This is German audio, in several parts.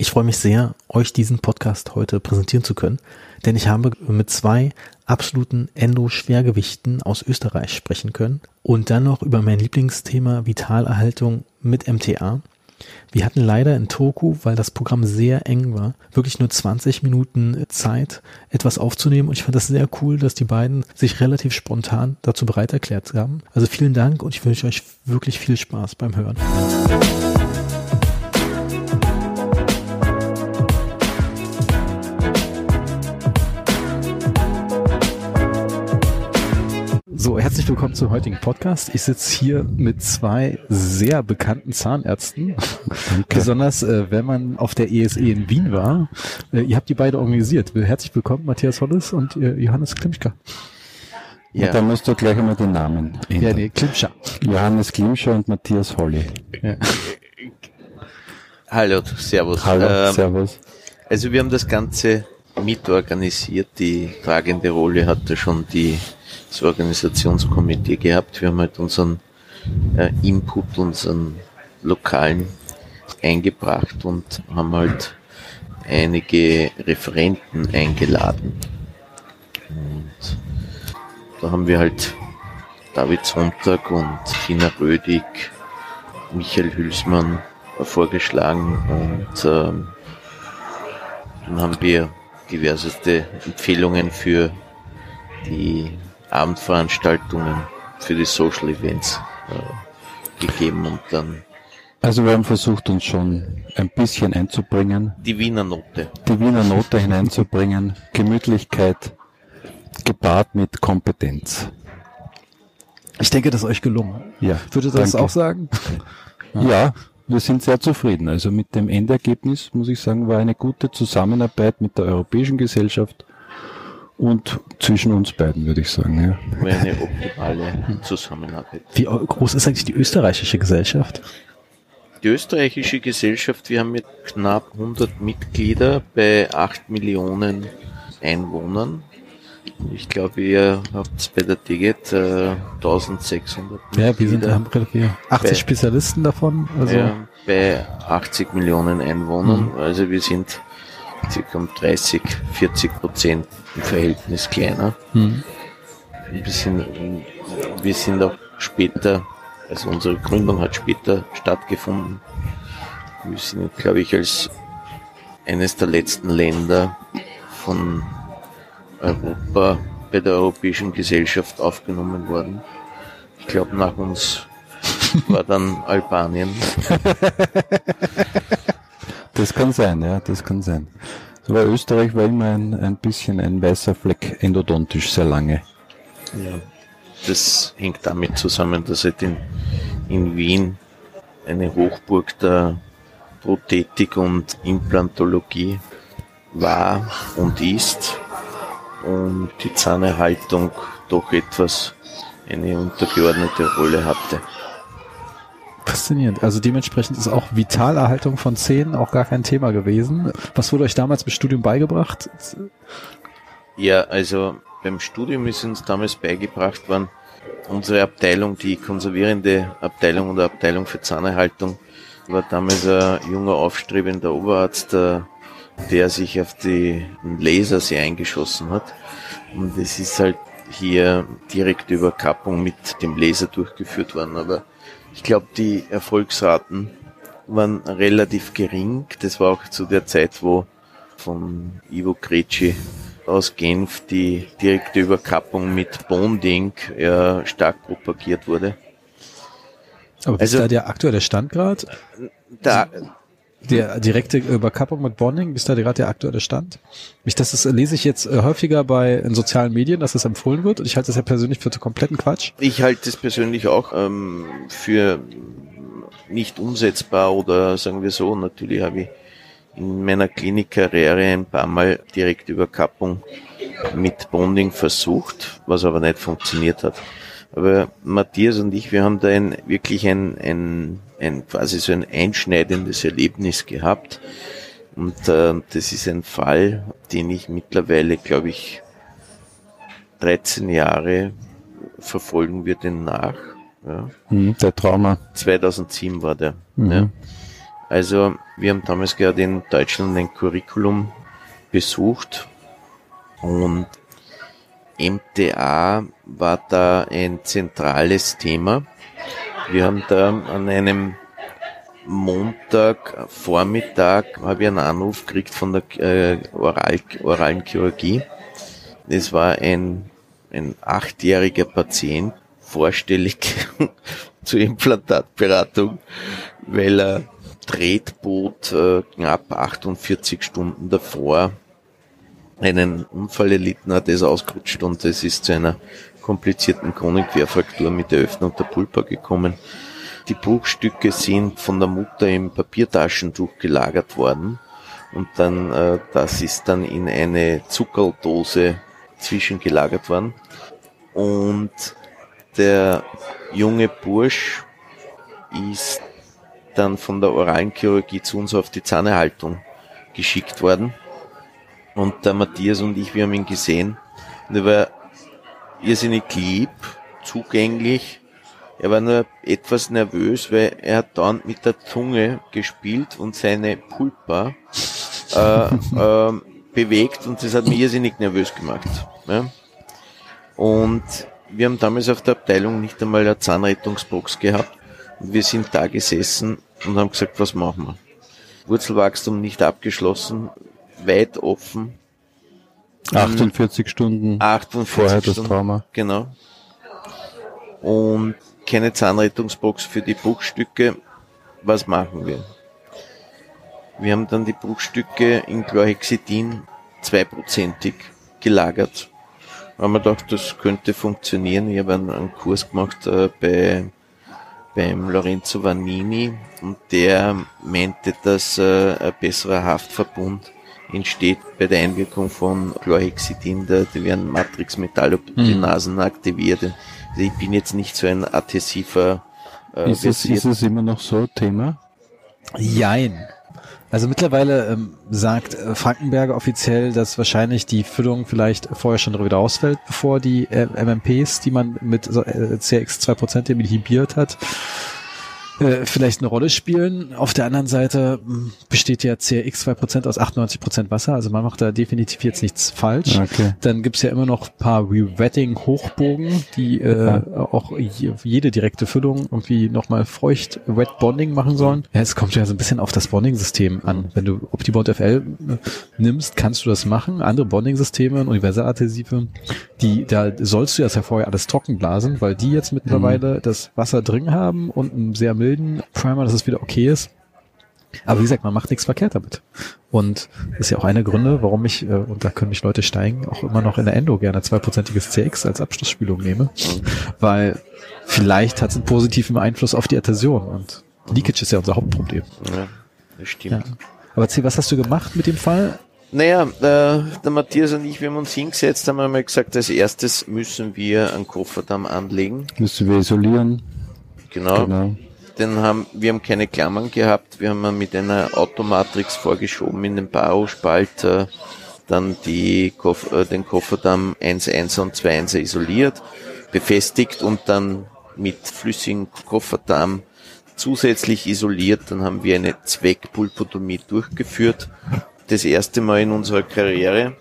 Ich freue mich sehr, euch diesen Podcast heute präsentieren zu können, denn ich habe mit zwei absoluten Endo-Schwergewichten aus Österreich sprechen können und dann noch über mein Lieblingsthema Vitalerhaltung mit MTA. Wir hatten leider in Toku, weil das Programm sehr eng war, wirklich nur 20 Minuten Zeit, etwas aufzunehmen. Und ich fand das sehr cool, dass die beiden sich relativ spontan dazu bereit erklärt haben. Also vielen Dank und ich wünsche euch wirklich viel Spaß beim Hören. So, herzlich willkommen zum heutigen Podcast. Ich sitze hier mit zwei sehr bekannten Zahnärzten. Danke. Besonders äh, wenn man auf der ESE e in Wien war. Äh, ihr habt die beide organisiert. Herzlich willkommen, Matthias Holles und äh, Johannes Klimschka. Ja, und da musst du gleich einmal den Namen ändern. Ja, nee, Klimscher. Johannes Klimscher und Matthias Holly. Ja. Hallo, Servus. Hallo, ähm, Servus. Also wir haben das Ganze mitorganisiert. Die tragende Rolle hatte schon die das Organisationskomitee gehabt. Wir haben halt unseren äh, Input, unseren lokalen eingebracht und haben halt einige Referenten eingeladen. Und da haben wir halt David Sonntag und Tina Rödig, Michael Hülsmann vorgeschlagen und ähm, dann haben wir diverseste Empfehlungen für die Abendveranstaltungen für die Social Events äh, gegeben und dann. Also wir haben versucht, uns schon ein bisschen einzubringen. Die Wiener Note. Die Wiener Note hineinzubringen. Gemütlichkeit gepaart mit Kompetenz. Ich denke, das ist euch gelungen. Ja. Würde das danke. auch sagen? Ja, wir sind sehr zufrieden. Also mit dem Endergebnis, muss ich sagen, war eine gute Zusammenarbeit mit der Europäischen Gesellschaft und zwischen uns beiden, würde ich sagen. Ja. Eine optimale Zusammenarbeit. Wie groß ist eigentlich die österreichische Gesellschaft? Die österreichische Gesellschaft, wir haben mit knapp 100 Mitglieder bei 8 Millionen Einwohnern. Ich glaube, ihr habt bei der Tiget äh, 1600 Mitglieder. Ja, wir sind haben relativ 80 bei, Spezialisten davon. Also. Ja, bei 80 Millionen Einwohnern. Mhm. Also wir sind circa um 30, 40 Prozent im Verhältnis kleiner. Mhm. Wir, sind, wir sind auch später, also unsere Gründung hat später stattgefunden. Wir sind, glaube ich, als eines der letzten Länder von Europa bei der Europäischen Gesellschaft aufgenommen worden. Ich glaube, nach uns war dann Albanien. Das kann sein, ja, das kann sein. Aber Österreich war immer ein, ein bisschen ein weißer Fleck endodontisch sehr lange. Ja, das hängt damit zusammen, dass halt in, in Wien eine Hochburg der Prothetik und Implantologie war und ist und die Zahnerhaltung doch etwas eine untergeordnete Rolle hatte. Faszinierend. Also dementsprechend ist auch Vitalerhaltung von Zähnen auch gar kein Thema gewesen. Was wurde euch damals im Studium beigebracht? Ja, also beim Studium ist uns damals beigebracht worden, unsere Abteilung, die konservierende Abteilung oder Abteilung für Zahnerhaltung, war damals ein junger, aufstrebender Oberarzt, der, der sich auf die Laser sehr eingeschossen hat. Und es ist halt hier direkte Überkappung mit dem Laser durchgeführt worden. Aber ich glaube, die Erfolgsraten waren relativ gering. Das war auch zu der Zeit, wo von Ivo Greci aus Genf die direkte Überkappung mit Bonding ja, stark propagiert wurde. Aber also, ist da der aktuelle Stand gerade? Da, der direkte Überkappung mit Bonding, ist da gerade der aktuelle Stand? Ich, das ist, lese ich jetzt äh, häufiger bei in sozialen Medien, dass das empfohlen wird und ich halte das ja persönlich für kompletten Quatsch. Ich halte es persönlich auch ähm, für nicht umsetzbar oder sagen wir so, natürlich habe ich in meiner Klinikkarriere ein paar Mal direkte Überkappung mit Bonding versucht, was aber nicht funktioniert hat. Aber Matthias und ich, wir haben da ein, wirklich ein, ein, ein quasi so ein einschneidendes Erlebnis gehabt. Und äh, das ist ein Fall, den ich mittlerweile, glaube ich, 13 Jahre verfolgen wir den nach. Ja. Mhm, der Trauma. 2007 war der. Mhm. Ja. Also wir haben damals gerade in Deutschland ein Curriculum besucht und MTA war da ein zentrales Thema. Wir haben da an einem Montag Vormittag habe ich einen Anruf gekriegt von der äh, Oral, oralen Chirurgie. Es war ein, ein achtjähriger Patient, vorstellig zur Implantatberatung, weil er Tretboot äh, knapp 48 Stunden davor einen Unfall erlitten hat, ist ausgerutscht und es ist zu einer komplizierten Kronenquerfraktur mit der Öffnung der Pulpa gekommen. Die Bruchstücke sind von der Mutter im Papiertaschentuch gelagert worden und dann, äh, das ist dann in eine Zuckerdose zwischengelagert worden und der junge Bursch ist dann von der oralen Chirurgie zu uns auf die Zahnerhaltung geschickt worden. Und der Matthias und ich, wir haben ihn gesehen. Und er war irrsinnig lieb, zugänglich. Er war nur etwas nervös, weil er hat dauernd mit der Zunge gespielt und seine Pulpa äh, äh, bewegt und das hat mich irrsinnig nervös gemacht. Ja? Und wir haben damals auf der Abteilung nicht einmal eine Zahnrettungsbox gehabt. Und wir sind da gesessen und haben gesagt, was machen wir? Wurzelwachstum nicht abgeschlossen, weit offen. 48 Stunden 48 vorher das Stunden, Trauma. Genau. Und keine Zahnrettungsbox für die Bruchstücke. Was machen wir? Wir haben dann die Bruchstücke in Chlorhexidin zweiprozentig gelagert. Haben wir gedacht, das könnte funktionieren. Ich habe einen, einen Kurs gemacht äh, bei beim Lorenzo Vanini und der meinte, dass äh, ein besserer Haftverbund entsteht bei der Einwirkung von Chlorhexidin, da, die werden Matrix-Metalloprotinasen mhm. aktiviert. Also ich bin jetzt nicht so ein adhesiver äh, ist, es, ist es immer noch so Thema? Jein. Also mittlerweile ähm, sagt äh, Frankenberger offiziell, dass wahrscheinlich die Füllung vielleicht vorher schon wieder ausfällt, bevor die äh, MMPs, die man mit äh, CX2% inhibiert hat, äh, vielleicht eine Rolle spielen. Auf der anderen Seite hm, besteht ja CRX 2% aus 98% Wasser, also man macht da definitiv jetzt nichts falsch. Okay. Dann gibt's ja immer noch paar Rewetting-Hochbogen, die äh, ja. auch jede direkte Füllung irgendwie nochmal feucht Wet Bonding machen sollen. Ja, es kommt ja so ein bisschen auf das Bonding-System an. Wenn du OptiBond FL äh, nimmst, kannst du das machen. Andere Bonding-Systeme, Universaladhesive, die, da sollst du das ja vorher alles trocken blasen, weil die jetzt mittlerweile mhm. das Wasser drin haben und einen sehr milden Primer, dass es wieder okay ist. Aber wie gesagt, man macht nichts verkehrt damit. Und das ist ja auch einer Gründe, warum ich, äh, und da können mich Leute steigen, auch immer noch in der Endo gerne zweiprozentiges CX als Abschlussspülung nehme. Weil vielleicht hat es einen positiven Einfluss auf die Adhäsion und Leakage ist ja unser Hauptproblem. Ja, das stimmt. Ja. Aber C, was hast du gemacht mit dem Fall? Naja, der, der Matthias und ich, wir haben uns hingesetzt, haben einmal gesagt, als erstes müssen wir einen Kofferdamm anlegen. Müssen wir isolieren. Genau. genau. Den haben, wir haben keine Klammern gehabt, wir haben mit einer Automatrix vorgeschoben in den Bauspalt, äh, dann die, äh, den Kofferdamm 1.1 und 2.1 isoliert, befestigt und dann mit flüssigem Kofferdamm zusätzlich isoliert. Dann haben wir eine Zweckpulpotomie durchgeführt das erste Mal in unserer Karriere,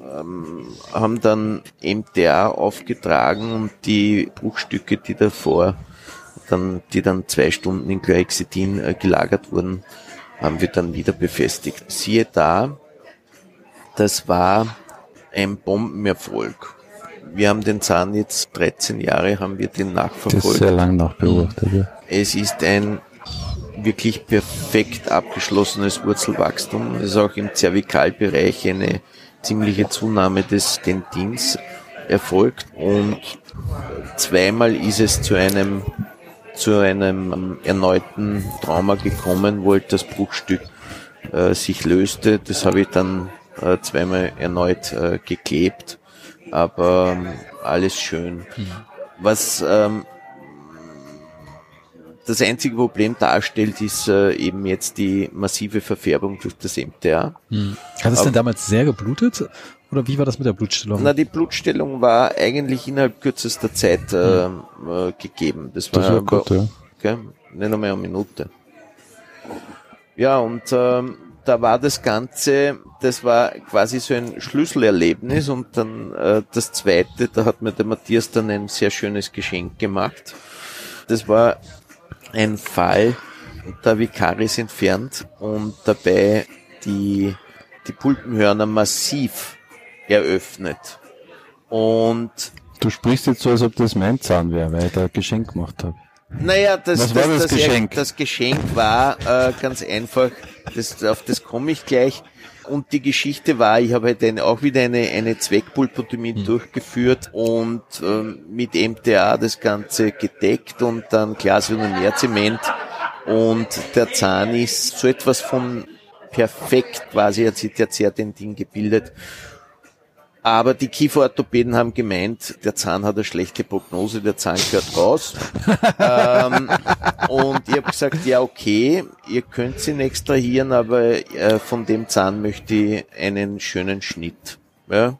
ähm, haben dann MTA aufgetragen und die Bruchstücke, die davor dann, die dann zwei Stunden in Chlorhexidin äh, gelagert wurden, haben wir dann wieder befestigt. Siehe da, das war ein Bombenerfolg. Wir haben den Zahn jetzt 13 Jahre, haben wir den nachverfolgt. Das ist sehr lang nachbeobachtet. Ja. Es ist ein wirklich perfekt abgeschlossenes Wurzelwachstum. Es ist auch im Zervikalbereich eine ziemliche Zunahme des Dentins erfolgt und zweimal ist es zu einem zu einem erneuten Trauma gekommen, wo halt das Bruchstück äh, sich löste. Das habe ich dann äh, zweimal erneut äh, geklebt, aber ähm, alles schön. Mhm. Was ähm, das einzige Problem darstellt, ist äh, eben jetzt die massive Verfärbung durch das MTA. Hm. Hat es denn damals sehr geblutet? Oder wie war das mit der Blutstellung? Na, die Blutstellung war eigentlich innerhalb kürzester Zeit äh, hm. äh, gegeben. Das war, das war gut, ja. Okay, nicht einmal eine Minute. Ja, und ähm, da war das Ganze, das war quasi so ein Schlüsselerlebnis und dann äh, das zweite, da hat mir der Matthias dann ein sehr schönes Geschenk gemacht. Das war ein Fall, der Vikaris entfernt und dabei die, die Pulpenhörner massiv eröffnet. Und Du sprichst jetzt so, als ob das mein Zahn wäre, weil ich da ein Geschenk gemacht habe. naja, das, das, das das, Geschenk? das Geschenk war äh, ganz einfach, das, auf das komme ich gleich. Und die Geschichte war, ich habe halt eine, auch wieder eine, eine Zweckpulpotomie Hm. durchgeführt und ähm, mit MTA das Ganze gedeckt und dann Glasionomerzement und der Zahn ist so etwas von perfekt quasi, hat sich der Zerdentin gebildet. Aber die Kieferorthopäden haben gemeint, der Zahn hat eine schlechte Prognose, der Zahn gehört raus. ähm, und ich habe gesagt, ja okay, ihr könnt ihn extrahieren, aber äh, von dem Zahn möchte ich einen schönen Schnitt. Ja?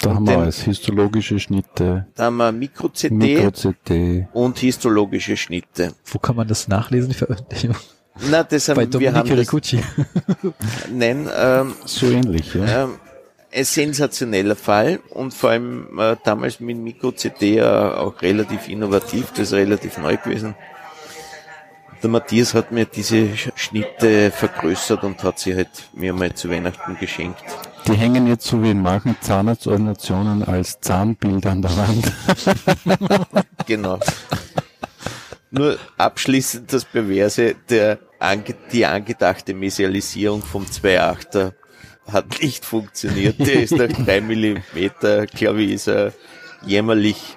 Da Und haben wir alles. Histologische Schnitte, Da haben wir Mikro-CT Mikro-CT. und histologische Schnitte. Wo kann man das nachlesen, die Veröffentlichung? Na, das haben, Bei wir haben das, Ricucci. nein, ähm, So ähnlich, ja. Ähm, ein sensationeller Fall und vor allem äh, damals mit Mikro-CT ja auch relativ innovativ, das ist relativ neu gewesen. Der Matthias hat mir diese Sch- Schnitte vergrößert und hat sie halt mir mal zu Weihnachten geschenkt. Die hängen jetzt so wie in manchen Zahnarztordinationen als Zahnbild an der Wand. Genau. Nur abschließend das Perverse, der, die angedachte Mesialisierung vom 2.8er hat nicht funktioniert. Der ist nach drei Millimeter, glaube ich, ist er jämmerlich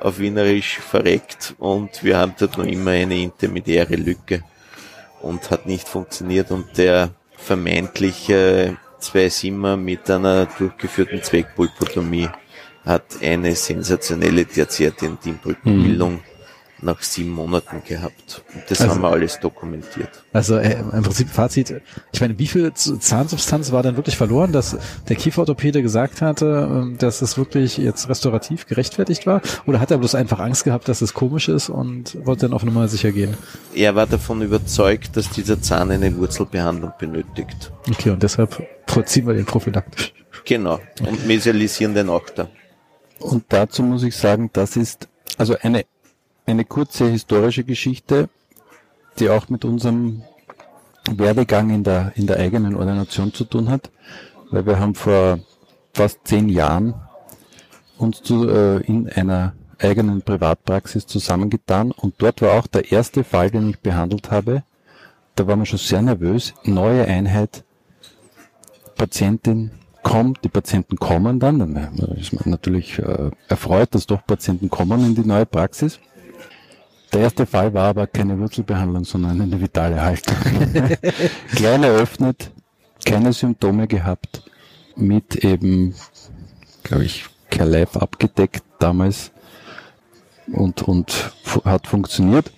auf Wienerisch verreckt und wir haben dort noch immer eine intermediäre Lücke und hat nicht funktioniert und der vermeintliche 2,7er mit einer durchgeführten Zweckpulpotomie hat eine sensationelle Tertiärdentinpulpenbildung nach sieben Monaten gehabt. Und das Also- haben wir alles dokumentiert. Also äh, im Prinzip Fazit, ich meine, wie viel Zahnsubstanz war denn wirklich verloren, dass der Kieferorthopäde gesagt hatte, ähm, dass es wirklich jetzt restaurativ gerechtfertigt war? Oder hat er bloß einfach Angst gehabt, dass es komisch ist und wollte dann auf Nummer sicher gehen? Er war davon überzeugt, dass dieser Zahn eine Wurzelbehandlung benötigt. Okay, und deshalb vollziehen wir den prophylaktisch. Genau. Und mesialisieren den Achter. Und dazu muss ich sagen, das ist also eine, eine kurze historische Geschichte, die auch mit unserem Werdegang in der, in der eigenen Ordination zu tun hat, weil wir haben vor fast zehn Jahren uns zu, äh, in einer eigenen Privatpraxis zusammengetan und dort war auch der erste Fall, den ich behandelt habe. Da war man schon sehr nervös. Neue Einheit, Patientin kommt, die Patienten kommen dann, dann ist man natürlich äh, erfreut, dass doch Patienten kommen in die neue Praxis. Der erste Fall war aber keine Wurzelbehandlung, sondern eine vitale Haltung. Klein eröffnet, keine Symptome gehabt, mit eben, glaube ich, Kerleif abgedeckt damals und, und hat funktioniert.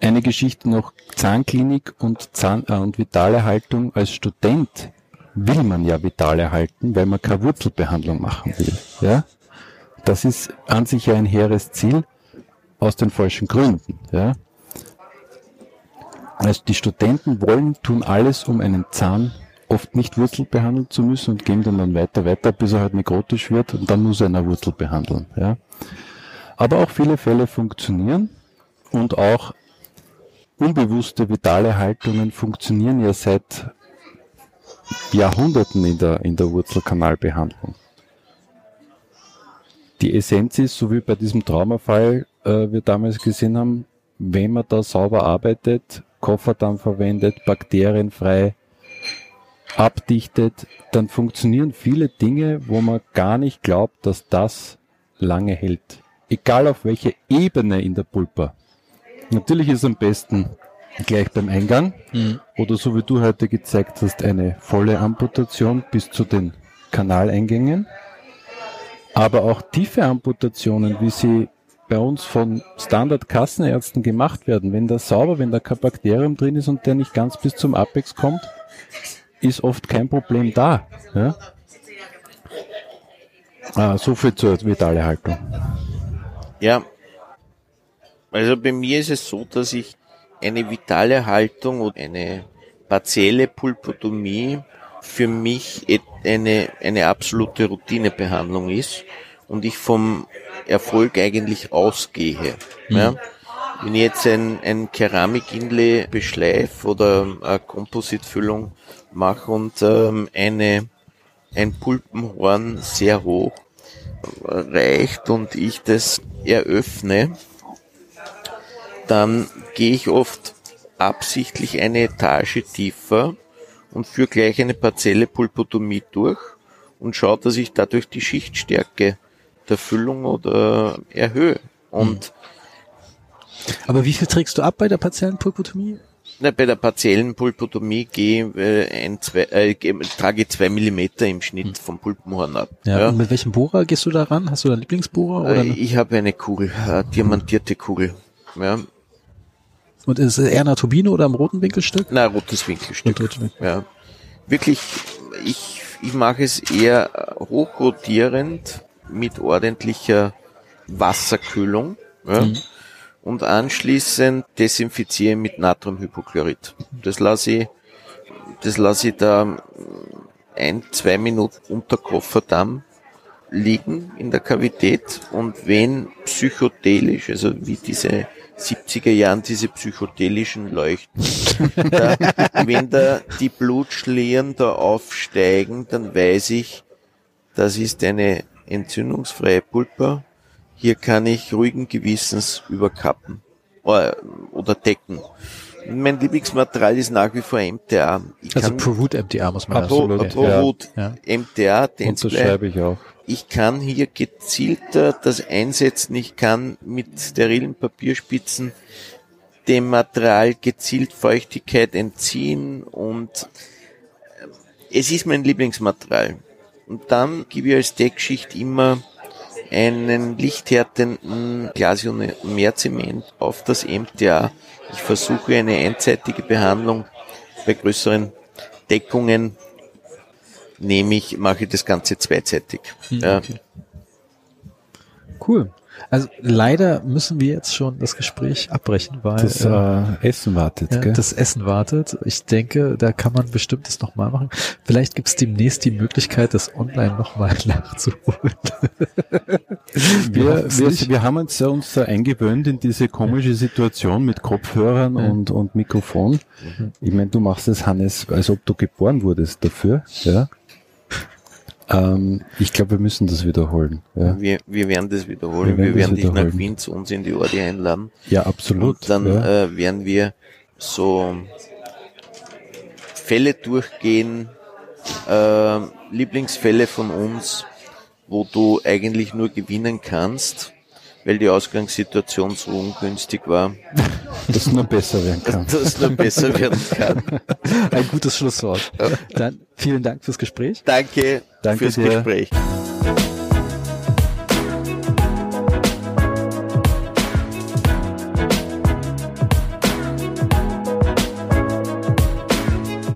Eine Geschichte noch Zahnklinik und Zahn äh, und vitale Haltung als Student will man ja vital erhalten, weil man keine Wurzelbehandlung machen will. Ja? Das ist an sich ja ein hehres Ziel aus den falschen Gründen. Ja? Also die Studenten wollen, tun alles, um einen Zahn oft nicht Wurzel behandeln zu müssen und gehen dann, weiter, weiter, bis er halt nekrotisch wird und dann muss er eine Wurzel behandeln. Ja? Aber auch viele Fälle funktionieren und auch unbewusste vitale Haltungen funktionieren ja seit Jahrhunderten in der, in der Wurzelkanalbehandlung. Die Essenz ist, so wie bei diesem Traumafall äh, wir damals gesehen haben, wenn man da sauber arbeitet, Kofferdamm verwendet, bakterienfrei abdichtet, dann funktionieren viele Dinge, wo man gar nicht glaubt, dass das lange hält. Egal auf welcher Ebene in der Pulpa. Natürlich ist am besten gleich beim Eingang oder so wie du heute gezeigt hast, eine volle Amputation bis zu den Kanaleingängen. Aber auch tiefe Amputationen, wie sie bei uns von Standard-Kassenärzten gemacht werden, wenn das sauber, wenn da kein Bakterium drin ist und der nicht ganz bis zum Apex kommt, ist oft kein Problem da. Ja? Ah, so viel zur vitale Haltung. Ja. Also bei mir ist es so, dass ich eine Vitalerhaltung oder eine partielle Pulpotomie für mich eine, eine absolute Routinebehandlung ist und ich vom Erfolg eigentlich ausgehe. Mhm. Ja. Wenn ich jetzt ein, ein Keramik-Inlay beschleife oder eine Kompositfüllung mache und ähm, eine, ein Pulpenhorn sehr hoch reicht und ich das eröffne, dann gehe ich oft absichtlich eine Etage tiefer und führe gleich eine partielle Pulpotomie durch und schaue, dass ich dadurch die Schichtstärke der Füllung oder erhöhe. Und Aber wie viel trägst du ab bei der partiellen Pulpotomie? Na, bei der partiellen Pulpotomie gehe, äh, ein, zwei, äh, trage zwei Millimeter im Schnitt hm. vom Pulpenhorn ab. Ja, ja. Und mit welchem Bohrer gehst du da ran? Hast du da einen Lieblingsbohrer? Oder? Äh, ich habe eine Kugel, eine diamantierte Kugel. Ja. Und ist es eher eine Turbine oder im roten Winkelstück? Na, rotes Winkelstück. Winkel. Ja. Wirklich, ich, ich mache es eher hochrotierend mit ordentlicher Wasserkühlung. Ja. Mhm. Und anschließend desinfiziere mit Natriumhypochlorid. Das lasse ich, das lasse ich da ein, zwei Minuten unter Kofferdamm liegen in der Kavität und wenn psychotelisch, also wie diese 70er Jahren diese psychedelischen Leuchten. da, wenn da die Blutschlieren da aufsteigen, dann weiß ich, das ist eine entzündungsfreie Pulpa. Hier kann ich ruhigen Gewissens überkappen oder, äh, oder decken. Mein Lieblingsmaterial ist nach wie vor MTA. Ich also ProRoot MTA muss man Pro, sagen. ProRoot ja. MTA, den Und das schreibe ich auch ich kann hier gezielter das einsetzen, ich kann mit sterilen Papierspitzen dem Material gezielt Feuchtigkeit entziehen und äh, es ist mein Lieblingsmaterial. Und dann gebe ich als Deckschicht immer einen lichthärtenden Glasiomerzement auf das MTA. Ich versuche eine einseitige Behandlung bei größeren Deckungen nehme ich, mache ich das Ganze zweizeitig. Mhm, ja. Okay. Cool. Also leider müssen wir jetzt schon das Gespräch abbrechen, weil das äh, Essen wartet. Ja, gell? Das Essen wartet. Ich denke, da kann man bestimmt das nochmal machen. Vielleicht gibt es demnächst die Möglichkeit, das online nochmal nachzuholen. wir, wir, wir, haben uns, uns da eingewöhnt in diese komische Situation mit Kopfhörern ja. und, und Mikrofon. Mhm. Ich meine, du machst es, Hannes, als ob du geboren wurdest dafür. Ja. Ähm, ich glaube, wir müssen das wiederholen. Ja. Wir, wir werden das wiederholen. Wir werden, wir werden dich nach Wien zu uns in die Ordi einladen. Ja, absolut. Und dann ja. äh, werden wir so Fälle durchgehen, äh, Lieblingsfälle von uns, wo du eigentlich nur gewinnen kannst weil die Ausgangssituation so ungünstig war. Dass es nur besser werden kann. Dass es nur besser werden kann. Ein gutes Schlusswort. Dann vielen Dank fürs Gespräch. Danke, Danke fürs dir. Gespräch.